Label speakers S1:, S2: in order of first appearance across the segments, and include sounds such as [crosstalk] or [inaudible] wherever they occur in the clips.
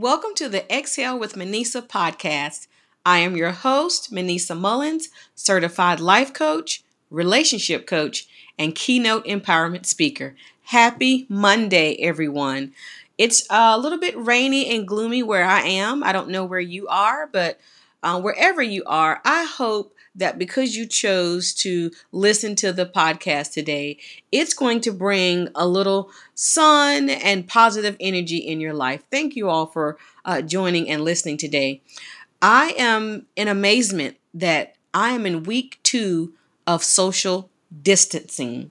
S1: Welcome to the Exhale with Manecia podcast. I am your host, Manecia Mullins, certified life coach, relationship coach, and keynote empowerment speaker. Happy Monday, everyone. It's a little bit rainy and gloomy where I am. I don't know where you are, but uh, wherever you are, I hope that because you chose to listen to the podcast today, it's going to bring a little sun and positive energy in your life. Thank you all for uh, joining and listening today. I am in amazement that I am in week two of social distancing.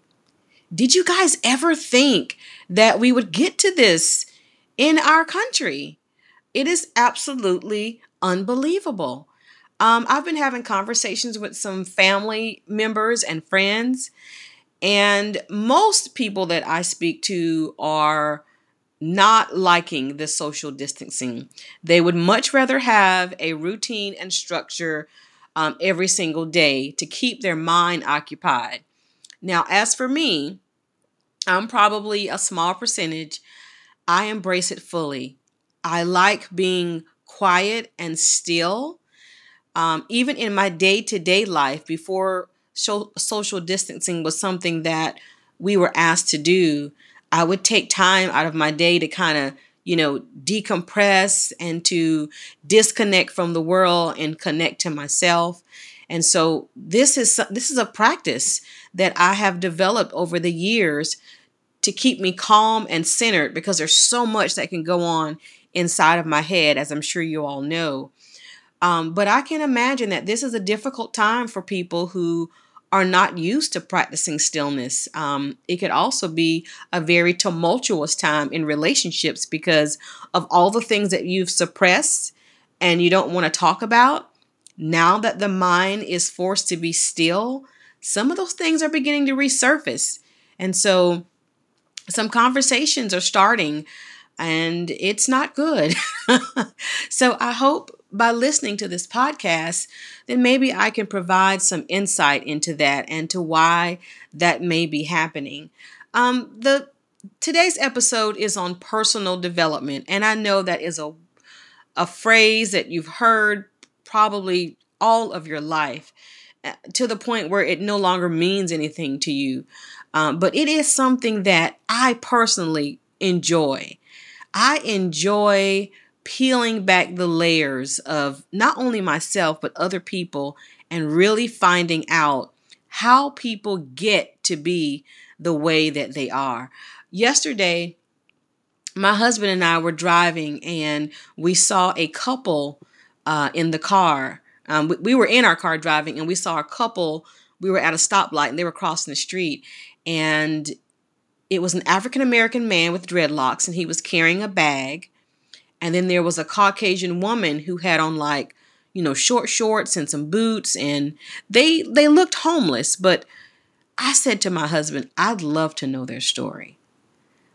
S1: Did you guys ever think that we would get to this in our country? It is absolutely unbelievable. Um, I've been having conversations with some family members and friends, and most people that I speak to are not liking the social distancing. They would much rather have a routine and structure um, every single day to keep their mind occupied. Now, as for me, I'm probably a small percentage. I embrace it fully. I like being quiet and still um, even in my day to day life, before social distancing was something that we were asked to do, I would take time out of my day to kind of, you know, decompress and to disconnect from the world and connect to myself. And so this is this is a practice that I have developed over the years to keep me calm and centered because there's so much that can go on inside of my head as I'm sure you all know. Um, but I can imagine that this is a difficult time for people who are not used to practicing stillness. Um, it could also be a very tumultuous time in relationships because of all the things that you've suppressed and you don't want to talk about. Now that the mind is forced to be still, some of those things are beginning to resurface. And so some conversations are starting and it's not good. [laughs] so I hope by listening to this podcast, then maybe I can provide some insight into that and to why that may be happening. Um, the today's episode is on personal development, and I know that is a a phrase that you've heard probably all of your life uh, to the point where it no longer means anything to you. Um, but it is something that I personally enjoy. I enjoy peeling back the layers of not only myself, but other people and really finding out how people get to be the way that they are. Yesterday, my husband and I were driving and we saw a couple uh, in the car. Um, we, we were in our car driving and we saw a couple. We were at a stoplight and they were crossing the street. And it was an African American man with dreadlocks and he was carrying a bag. And then there was a Caucasian woman who had on like, you know, short shorts and some boots and they they looked homeless, but I said to my husband, I'd love to know their story.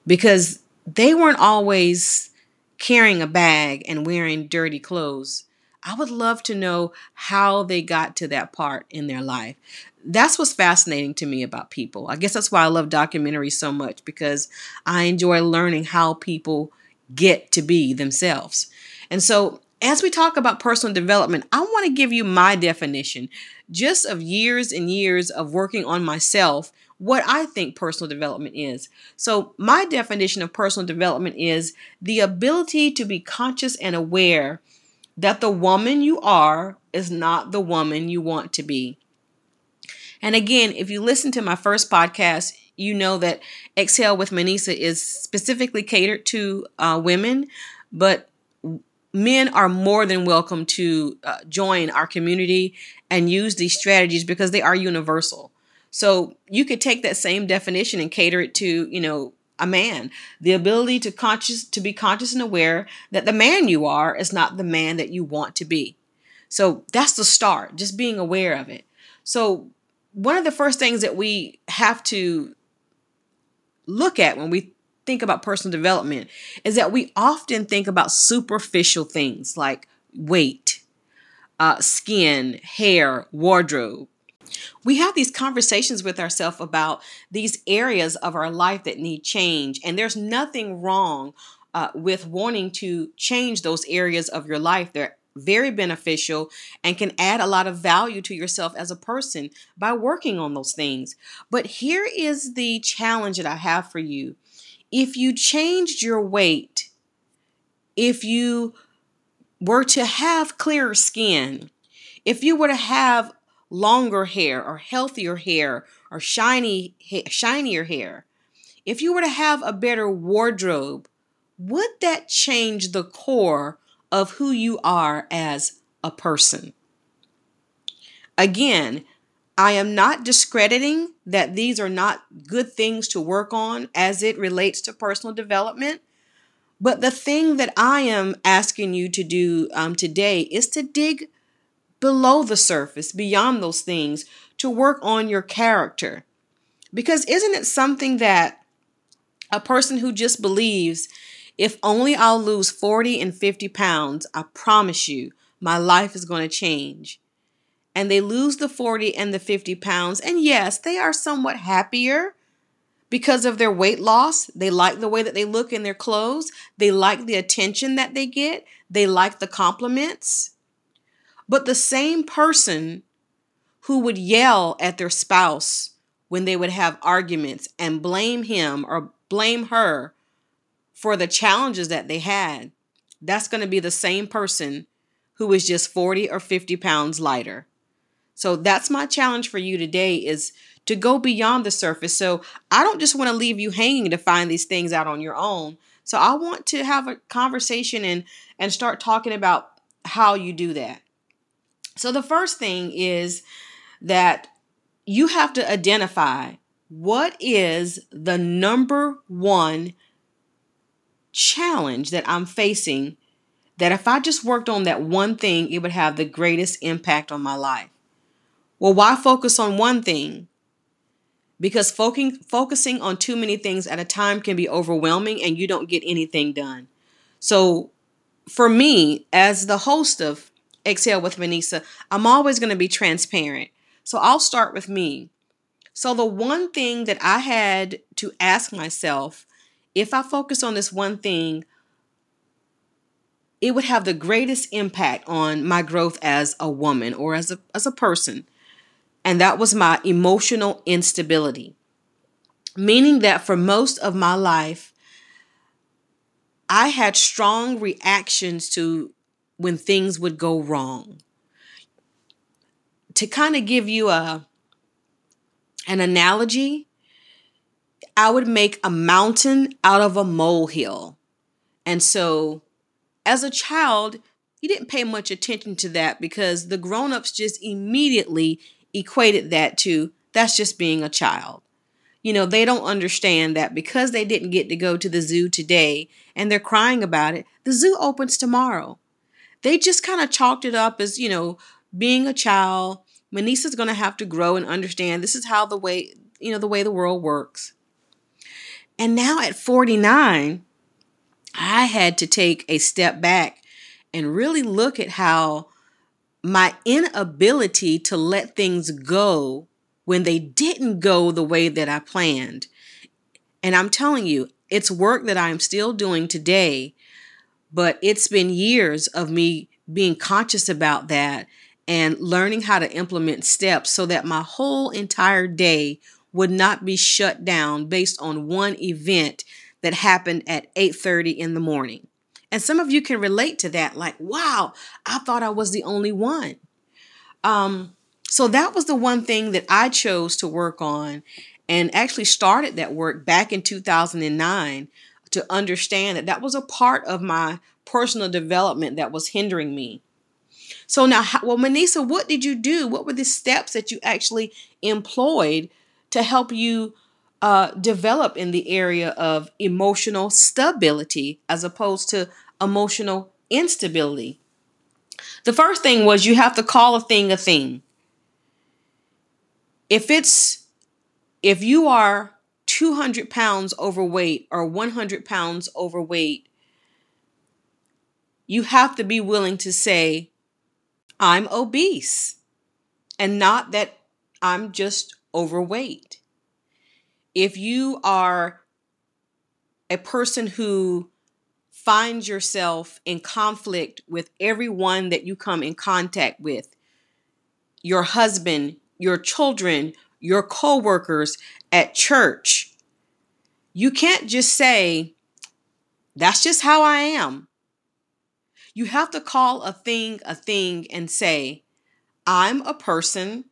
S1: Because they weren't always carrying a bag and wearing dirty clothes. I would love to know how they got to that part in their life. That's what's fascinating to me about people. I guess that's why I love documentaries so much because I enjoy learning how people get to be themselves. And so, as we talk about personal development, I want to give you my definition just of years and years of working on myself, what I think personal development is. So, my definition of personal development is the ability to be conscious and aware that the woman you are is not the woman you want to be. And again, if you listen to my first podcast, you know that Exhale with Manecia is specifically catered to uh, women, but men are more than welcome to uh, join our community and use these strategies because they are universal. So you could take that same definition and cater it to, you know, a man. The ability to conscious to be conscious and aware that the man you are is not the man that you want to be. So that's the start, just being aware of it. So one of the first things that we have to look at when we think about personal development is that we often think about superficial things like weight, uh, skin, hair, wardrobe. We have these conversations with ourselves about these areas of our life that need change, and there's nothing wrong uh, with wanting to change those areas of your life. They're very beneficial and can add a lot of value to yourself as a person by working on those things. But here is the challenge that I have for you. If you changed your weight, if you were to have clearer skin, if you were to have longer hair or healthier hair or shiny shinier hair, if you were to have a better wardrobe, would that change the core of who you are as a person? Again, I am not discrediting that these are not good things to work on as it relates to personal development. But the thing that I am asking you to do um, today is to dig below the surface, beyond those things, to work on your character. Because isn't it something that a person who just believes, if only I'll lose 40 and 50 pounds, I promise you, my life is going to change. And they lose the 40 and the 50 pounds. And yes, they are somewhat happier because of their weight loss. They like the way that they look in their clothes. They like the attention that they get. They like the compliments. But the same person who would yell at their spouse when they would have arguments and blame him or blame her for the challenges that they had, that's going to be the same person who is just 40 or 50 pounds lighter. So that's my challenge for you today is to go beyond the surface. So I don't just want to leave you hanging to find these things out on your own. So I want to have a conversation and and start talking about how you do that. So the first thing is that you have to identify what is the number one challenge that I'm facing that if I just worked on that one thing, it would have the greatest impact on my life. Well, why focus on one thing? Because focusing focusing on too many things at a time can be overwhelming and you don't get anything done. So, for me, as the host of Exhale with Manecia, I'm always going to be transparent. So, I'll start with me. So, the one thing that I had to ask myself if I focus on this one thing, it would have the greatest impact on my growth as a woman or as a, as a person. And that was my emotional instability. Meaning that for most of my life, I had strong reactions to when things would go wrong. To kind of give you a an analogy, I would make a mountain out of a molehill. And so, as a child, you didn't pay much attention to that because the grown-ups just immediately equated that to that's just being a child. You know, they don't understand that because they didn't get to go to the zoo today and they're crying about it, the zoo opens tomorrow. They just kind of chalked it up as, you know, being a child, Manecia's going to have to grow and understand this is how the way, you know, the way the world works. And now at 49, I had to take a step back and really look at how my inability to let things go when they didn't go the way that I planned. And I'm telling you, it's work that I'm still doing today, but it's been years of me being conscious about that and learning how to implement steps so that my whole entire day would not be shut down based on one event that happened at 8:30 in the morning. And some of you can relate to that like, "Wow, I thought I was the only one." Um so that was the one thing that I chose to work on and actually started that work back in 2009 to understand that that was a part of my personal development that was hindering me. So now, well, Manecia, what did you do? What were the steps that you actually employed to help you uh, develop in the area of emotional stability as opposed to emotional instability? The first thing was you have to call a thing a thing. If it's if you are 200 pounds overweight or 100 pounds overweight, you have to be willing to say, I'm obese and not that I'm just overweight. If you are a person who finds yourself in conflict with everyone that you come in contact with your husband, your children, your coworkers at church. You can't just say, that's just how I am. You have to call a thing a thing and say, I'm a person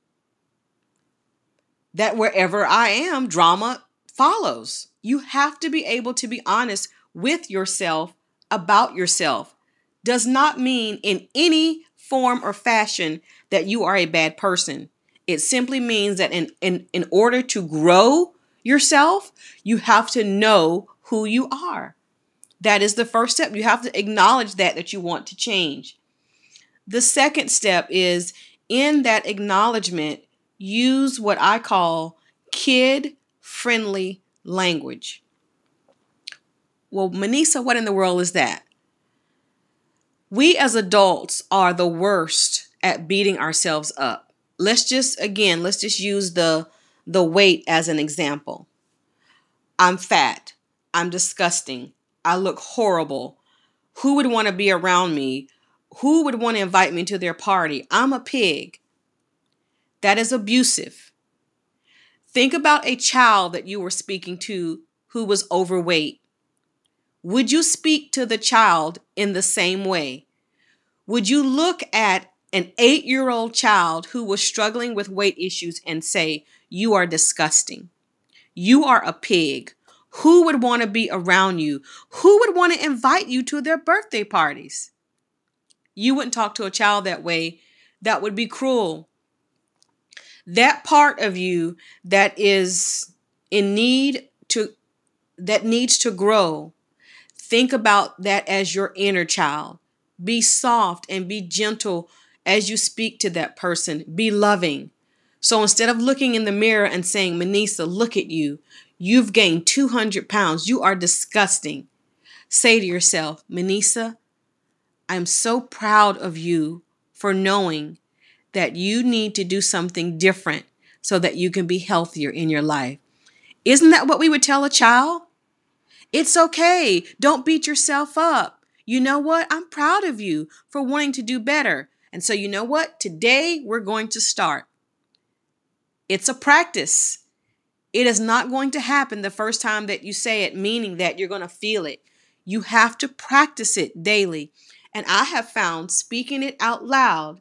S1: that wherever I am, drama follows. You have to be able to be honest with yourself about yourself. Does not mean in any form or fashion that you are a bad person. It simply means that in, in, in order to grow yourself, you have to know who you are. That is the first step. You have to acknowledge that that you want to change. The second step is in that acknowledgement, use what I call kid friendly language. Well, Manecia, what in the world is that? We as adults are the worst at beating ourselves up. Let's just again, let's just use the the weight as an example. I'm fat. I'm disgusting. I look horrible. Who would want to be around me? Who would want to invite me to their party? I'm a pig. That is abusive. Think about a child that you were speaking to who was overweight. Would you speak to the child in the same way? Would you look at an eight year old child who was struggling with weight issues and say, You are disgusting. You are a pig. Who would want to be around you? Who would want to invite you to their birthday parties? You wouldn't talk to a child that way. That would be cruel. That part of you that is in need to, that needs to grow, think about that as your inner child. Be soft and be gentle as you speak to that person. Be loving. So instead of looking in the mirror and saying, Manecia, look at you. You've gained 200 pounds. You are disgusting. Say to yourself, Manecia, I'm so proud of you for knowing that you need to do something different so that you can be healthier in your life. Isn't that what we would tell a child? It's okay. Don't beat yourself up. You know what? I'm proud of you for wanting to do better. And so, you know what? Today we're going to start. It's a practice. It is not going to happen the first time that you say it, meaning that you're going to feel it. You have to practice it daily. And I have found speaking it out loud,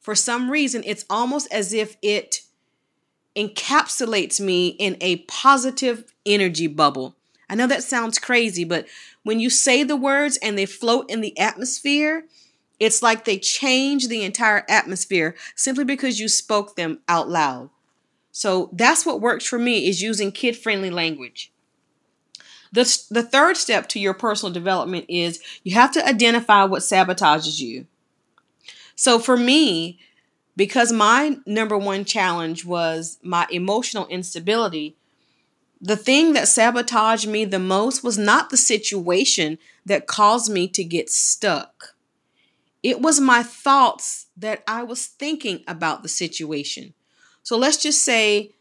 S1: for some reason, it's almost as if it encapsulates me in a positive energy bubble. I know that sounds crazy, but when you say the words and they float in the atmosphere, it's like they change the entire atmosphere simply because you spoke them out loud. So that's what works for me is using kid-friendly language. The, the third step to your personal development is you have to identify what sabotages you. So for me, because my number one challenge was my emotional instability, the thing that sabotaged me the most was not the situation that caused me to get stuck. It was my thoughts that I was thinking about the situation. So let's just say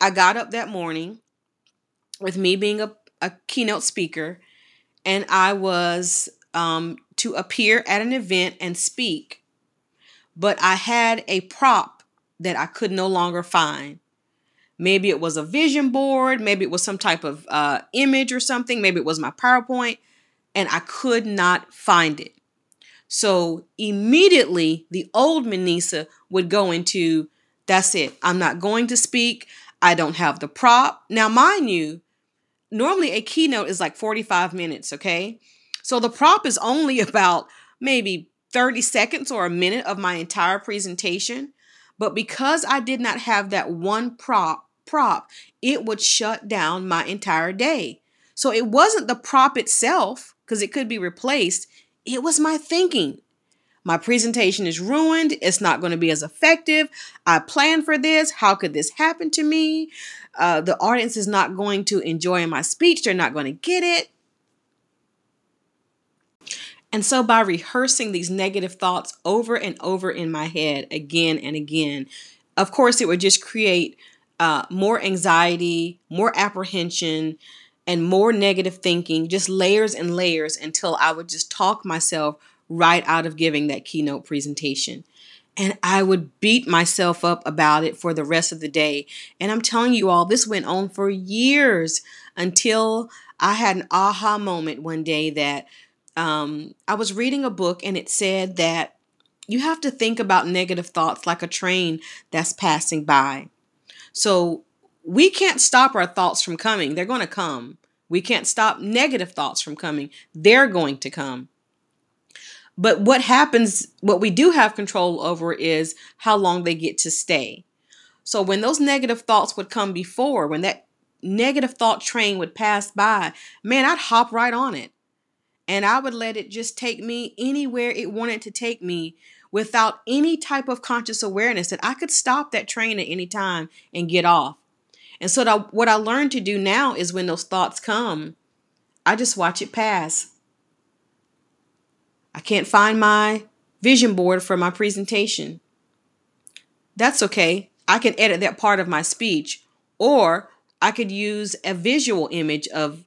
S1: I got up that morning with me being a, a keynote speaker and I was um, to appear at an event and speak, but I had a prop that I could no longer find. Maybe it was a vision board, maybe it was some type of uh, image or something, maybe it was my PowerPoint, and I could not find it. So immediately the old Manecia would go into that's it. I'm not going to speak. I don't have the prop. Now, mind you, normally a keynote is like 45 minutes, okay? So the prop is only [laughs] about maybe 30 seconds or a minute of my entire presentation. But because I did not have that one prop, prop, it would shut down my entire day. So it wasn't the prop itself, because it could be replaced. It was my thinking. My presentation is ruined. It's not going to be as effective. I planned for this. How could this happen to me? Uh, the audience is not going to enjoy my speech. They're not going to get it. And so, by rehearsing these negative thoughts over and over in my head again and again, of course, it would just create uh, more anxiety, more apprehension, and more negative thinking, just layers and layers until I would just talk myself right out of giving that keynote presentation. And I would beat myself up about it for the rest of the day. And I'm telling you all, this went on for years until I had an aha moment one day that um, I was reading a book and it said that you have to think about negative thoughts like a train that's passing by. So we can't stop our thoughts from coming, they're going to come. We can't stop negative thoughts from coming, they're going to come. But what happens, what we do have control over is how long they get to stay. So when those negative thoughts would come before, when that negative thought train would pass by, man, I'd hop right on it. And I would let it just take me anywhere it wanted to take me without any type of conscious awareness that I could stop that train at any time and get off. And so that, what I learned to do now is when those thoughts come, I just watch it pass. I can't find my vision board for my presentation. That's okay. I can edit that part of my speech or I could use a visual image of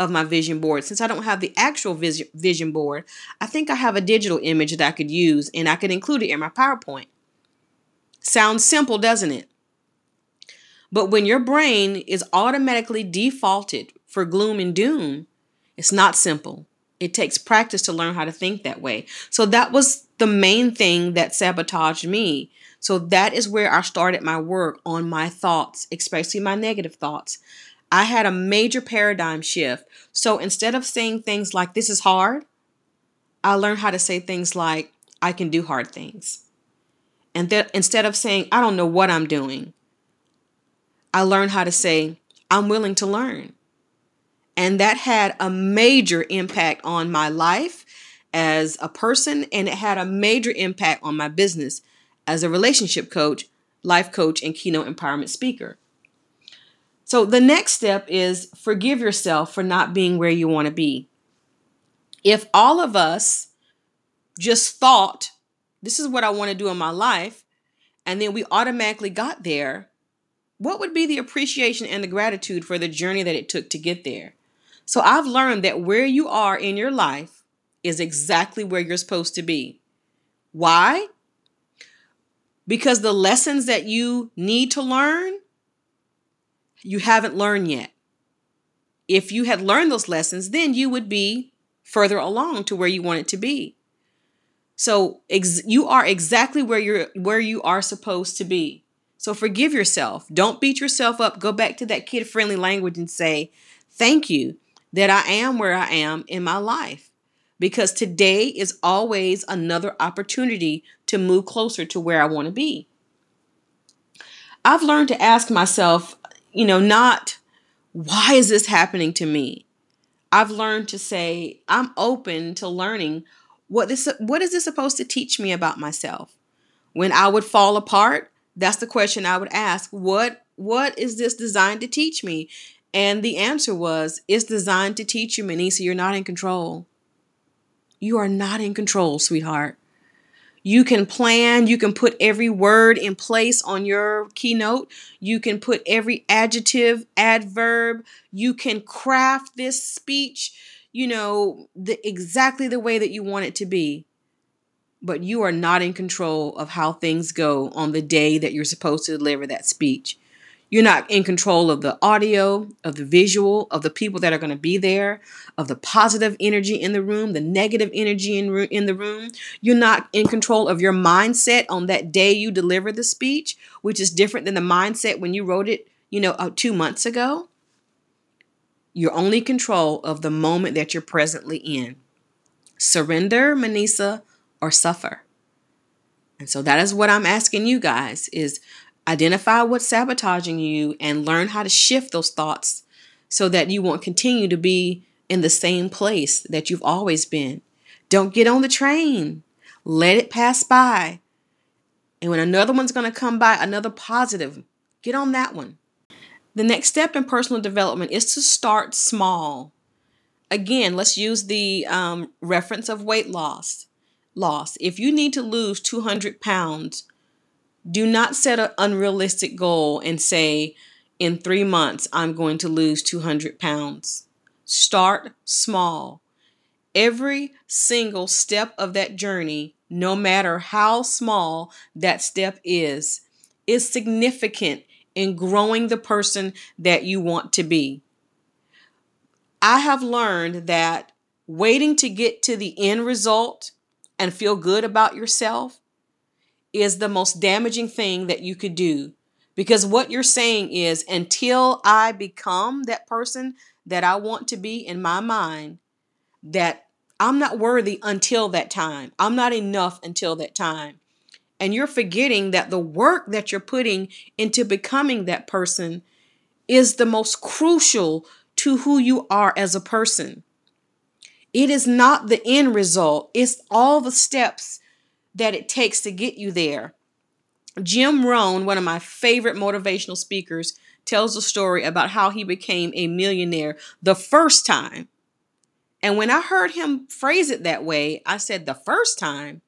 S1: of my vision board. Since I don't have the actual vision board, I think I have a digital image that I could use and I could include it in my PowerPoint. Sounds simple, doesn't it? But when your brain is automatically defaulted for gloom and doom, it's not simple. It takes practice to learn how to think that way. So that was the main thing that sabotaged me. So that is where I started my work on my thoughts, especially my negative thoughts. I had a major paradigm shift. So instead of saying things like, this is hard, I learned how to say things like, I can do hard things. And that instead of saying, I don't know what I'm doing, I learned how to say, I'm willing to learn. And that had a major impact on my life as a person, and it had a major impact on my business as a relationship coach, life coach, and keynote empowerment speaker. So the next step is forgive yourself for not being where you want to be. If all of us just thought, this is what I want to do in my life, and then we automatically got there, what would be the appreciation and the gratitude for the journey that it took to get there? So I've learned that where you are in your life is exactly where you're supposed to be. Why? Because the lessons that you need to learn you haven't learned yet. If you had learned those lessons, then you would be further along to where you want it to be. So ex- you are exactly where you're where you are supposed to be. So forgive yourself. Don't beat yourself up. Go back to that kid-friendly language and say, "Thank you that I am where I am in my life." Because today is always another opportunity to move closer to where I want to be. I've learned to ask myself you know, not why is this happening to me? I've learned to say I'm open to learning what this what is this supposed to teach me about myself? When I would fall apart, that's the question I would ask. What what is this designed to teach me? And the answer was it's designed to teach you, Manecia, you're not in control. You are not in control, sweetheart. You can plan, you can put every word in place on your keynote. You can put every adjective, adverb. You can craft this speech, you know, the, exactly the way that you want it to be. But you are not in control of how things go on the day that you're supposed to deliver that speech. You're not in control of the audio, of the visual, of the people that are going to be there, of the positive energy in the room, the negative energy in, in the room. You're not in control of your mindset on that day you deliver the speech, which is different than the mindset when you wrote it, you know, uh, two months ago. You're only control of the moment that you're presently in. Surrender, Manecia, or suffer. And so that is what I'm asking you guys is Identify what's sabotaging you and learn how to shift those thoughts so that you won't continue to be in the same place that you've always been. Don't get on the train. Let it pass by. And when another one's going to come by, another positive, get on that one. The next step in personal development is to start small. Again, let's use the um, reference of weight loss. Loss. If you need to lose 200 pounds, do not set an unrealistic goal and say, in three months, I'm going to lose 200 pounds. Start small. Every single step of that journey, no matter how small that step is, is significant in growing the person that you want to be. I have learned that waiting to get to the end result and feel good about yourself is the most damaging thing that you could do. Because what you're saying is, until I become that person that I want to be in my mind, that I'm not worthy until that time. I'm not enough until that time. And you're forgetting that the work that you're putting into becoming that person is the most crucial to who you are as a person. It is not the end result, it's all the steps that it takes to get you there. Jim Rohn, one of my favorite motivational speakers, tells a story about how he became a millionaire the first time. And when I heard him phrase it that way, I said, the first time.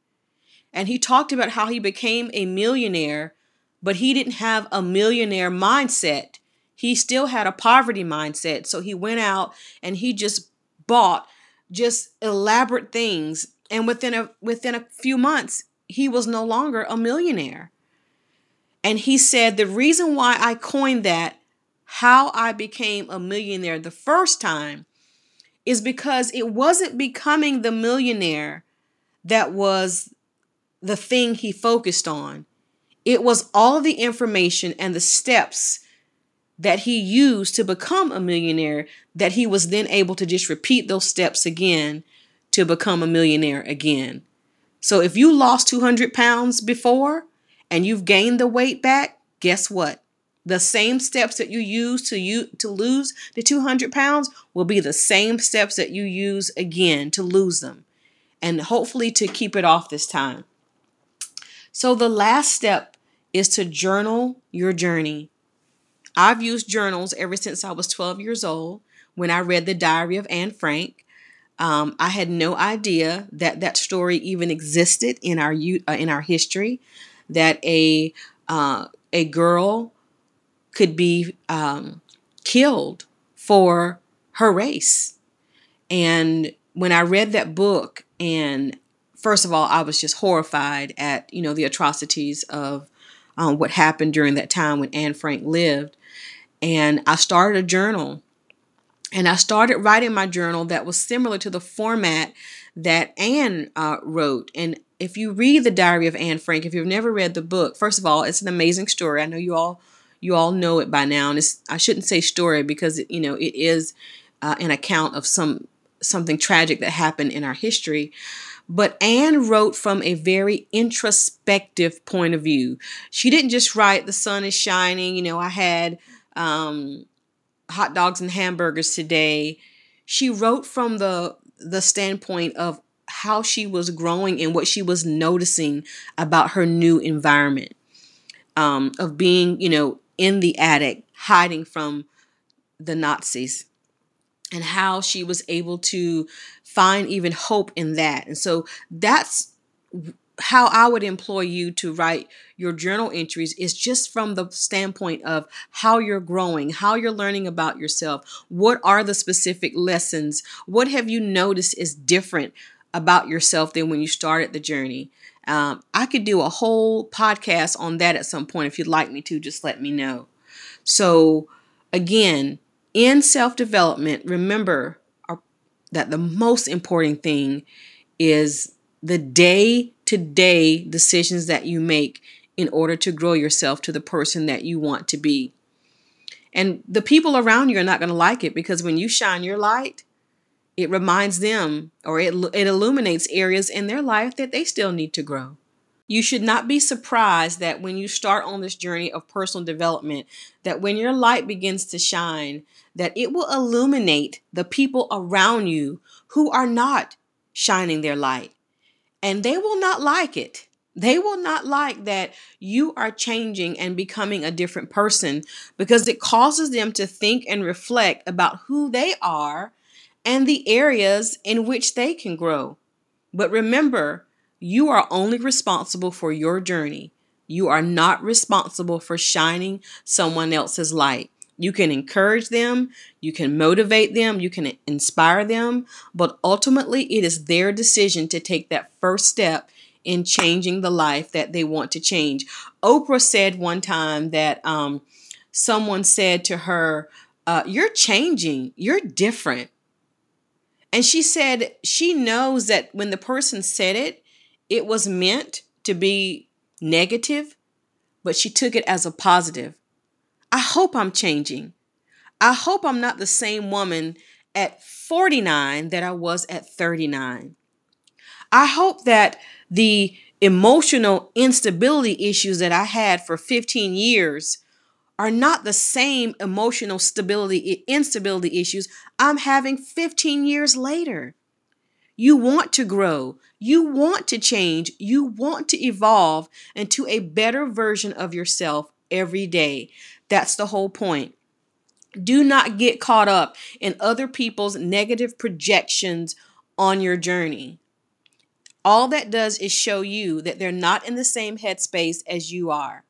S1: And he talked about how he became a millionaire, but he didn't have a millionaire mindset. He still had a poverty mindset. So he went out and he just bought just elaborate things. And within a within a few months, he was no longer a millionaire. And he said, The reason why I coined that, how I became a millionaire the first time, is because it wasn't becoming the millionaire that was the thing he focused on. It was all the information and the steps that he used to become a millionaire that he was then able to just repeat those steps again to become a millionaire again. So if you lost 200 pounds before, and you've gained the weight back, guess what? The same steps that you use to you to lose the 200 pounds will be the same steps that you use again to lose them and hopefully to keep it off this time. So the last step is to journal your journey. I've used journals ever since I was 12 years old when I read the diary of Anne Frank. Um, I had no idea that that story even existed in our uh, in our history that a uh, a girl could be um, killed for her race. And when I read that book, and first of all, I was just horrified at you know the atrocities of um, what happened during that time when Anne Frank lived. And I started a journal, and I started writing my journal that was similar to the format that Anne uh, wrote. And if you read the Diary of Anne Frank, if you've never read the book, first of all, it's an amazing story. I know you all you all know it by now, and it's I shouldn't say story because you know it is uh, an account of some something tragic that happened in our history. But Anne wrote from a very introspective point of view. She didn't just write "the sun is shining." You know, I had um, hot dogs and hamburgers today. She wrote from the the standpoint of how she was growing and what she was noticing about her new environment um, of being, you know, in the attic, hiding from the Nazis, and how she was able to find even hope in that. And so that's how I would employ you to write your journal entries is just from the standpoint of how you're growing, how you're learning about yourself. What are the specific lessons? What have you noticed is different about yourself than when you started the journey. Um, I could do a whole podcast on that at some point. If you'd like me to, just let me know. So, again, in self development, remember that the most important thing is the day to day decisions that you make in order to grow yourself to the person that you want to be. And the people around you are not going to like it because when you shine your light, it reminds them or it, it illuminates areas in their life that they still need to grow. You should not be surprised that when you start on this journey of personal development, that when your light begins to shine, that it will illuminate the people around you who are not shining their light. And they will not like it. They will not like that you are changing and becoming a different person because it causes them to think and reflect about who they are and the areas in which they can grow. But remember, you are only responsible for your journey. You are not responsible for shining someone else's light. You can encourage them, you can motivate them, you can inspire them, but ultimately it is their decision to take that first step in changing the life that they want to change. Oprah said one time that um, someone said to her, uh, You're changing, you're different. And she said she knows that when the person said it, it was meant to be negative, but she took it as a positive. I hope I'm changing. I hope I'm not the same woman at 49 that I was at 39. I hope that the emotional instability issues that I had for 15 years are not the same emotional stability instability issues I'm having 15 years later. You want to grow. You want to change. You want to evolve into a better version of yourself every day. That's the whole point. Do not get caught up in other people's negative projections on your journey. All that does is show you that they're not in the same headspace as you are.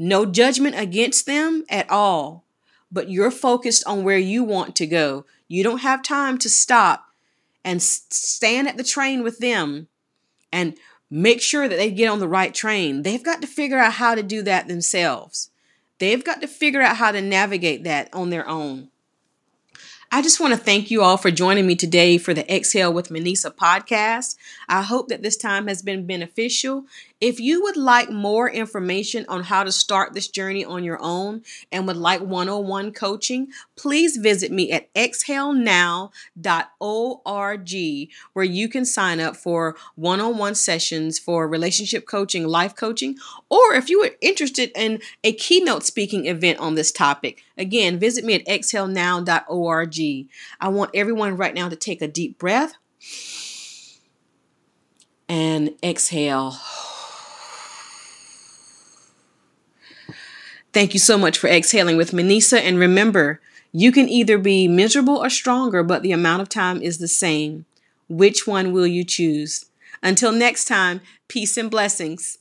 S1: No judgment against them at all, but you're focused on where you want to go. You don't have time to stop and stand at the train with them and make sure that they get on the right train. They've got to figure out how to do that themselves. They've got to figure out how to navigate that on their own. I just want to thank you all for joining me today for the Exhale with Manecia podcast. I hope that this time has been beneficial. If you would like more information on how to start this journey on your own and would like one on one coaching, please visit me at exhalenow.org where you can sign up for one on one sessions for relationship coaching, life coaching, or if you are interested in a keynote speaking event on this topic, again, visit me at exhalenow.org. I want everyone right now to take a deep breath and exhale. Thank you so much for exhaling with Manecia. And remember, you can either be miserable or stronger, but the amount of time is the same. Which one will you choose? Until next time, peace and blessings.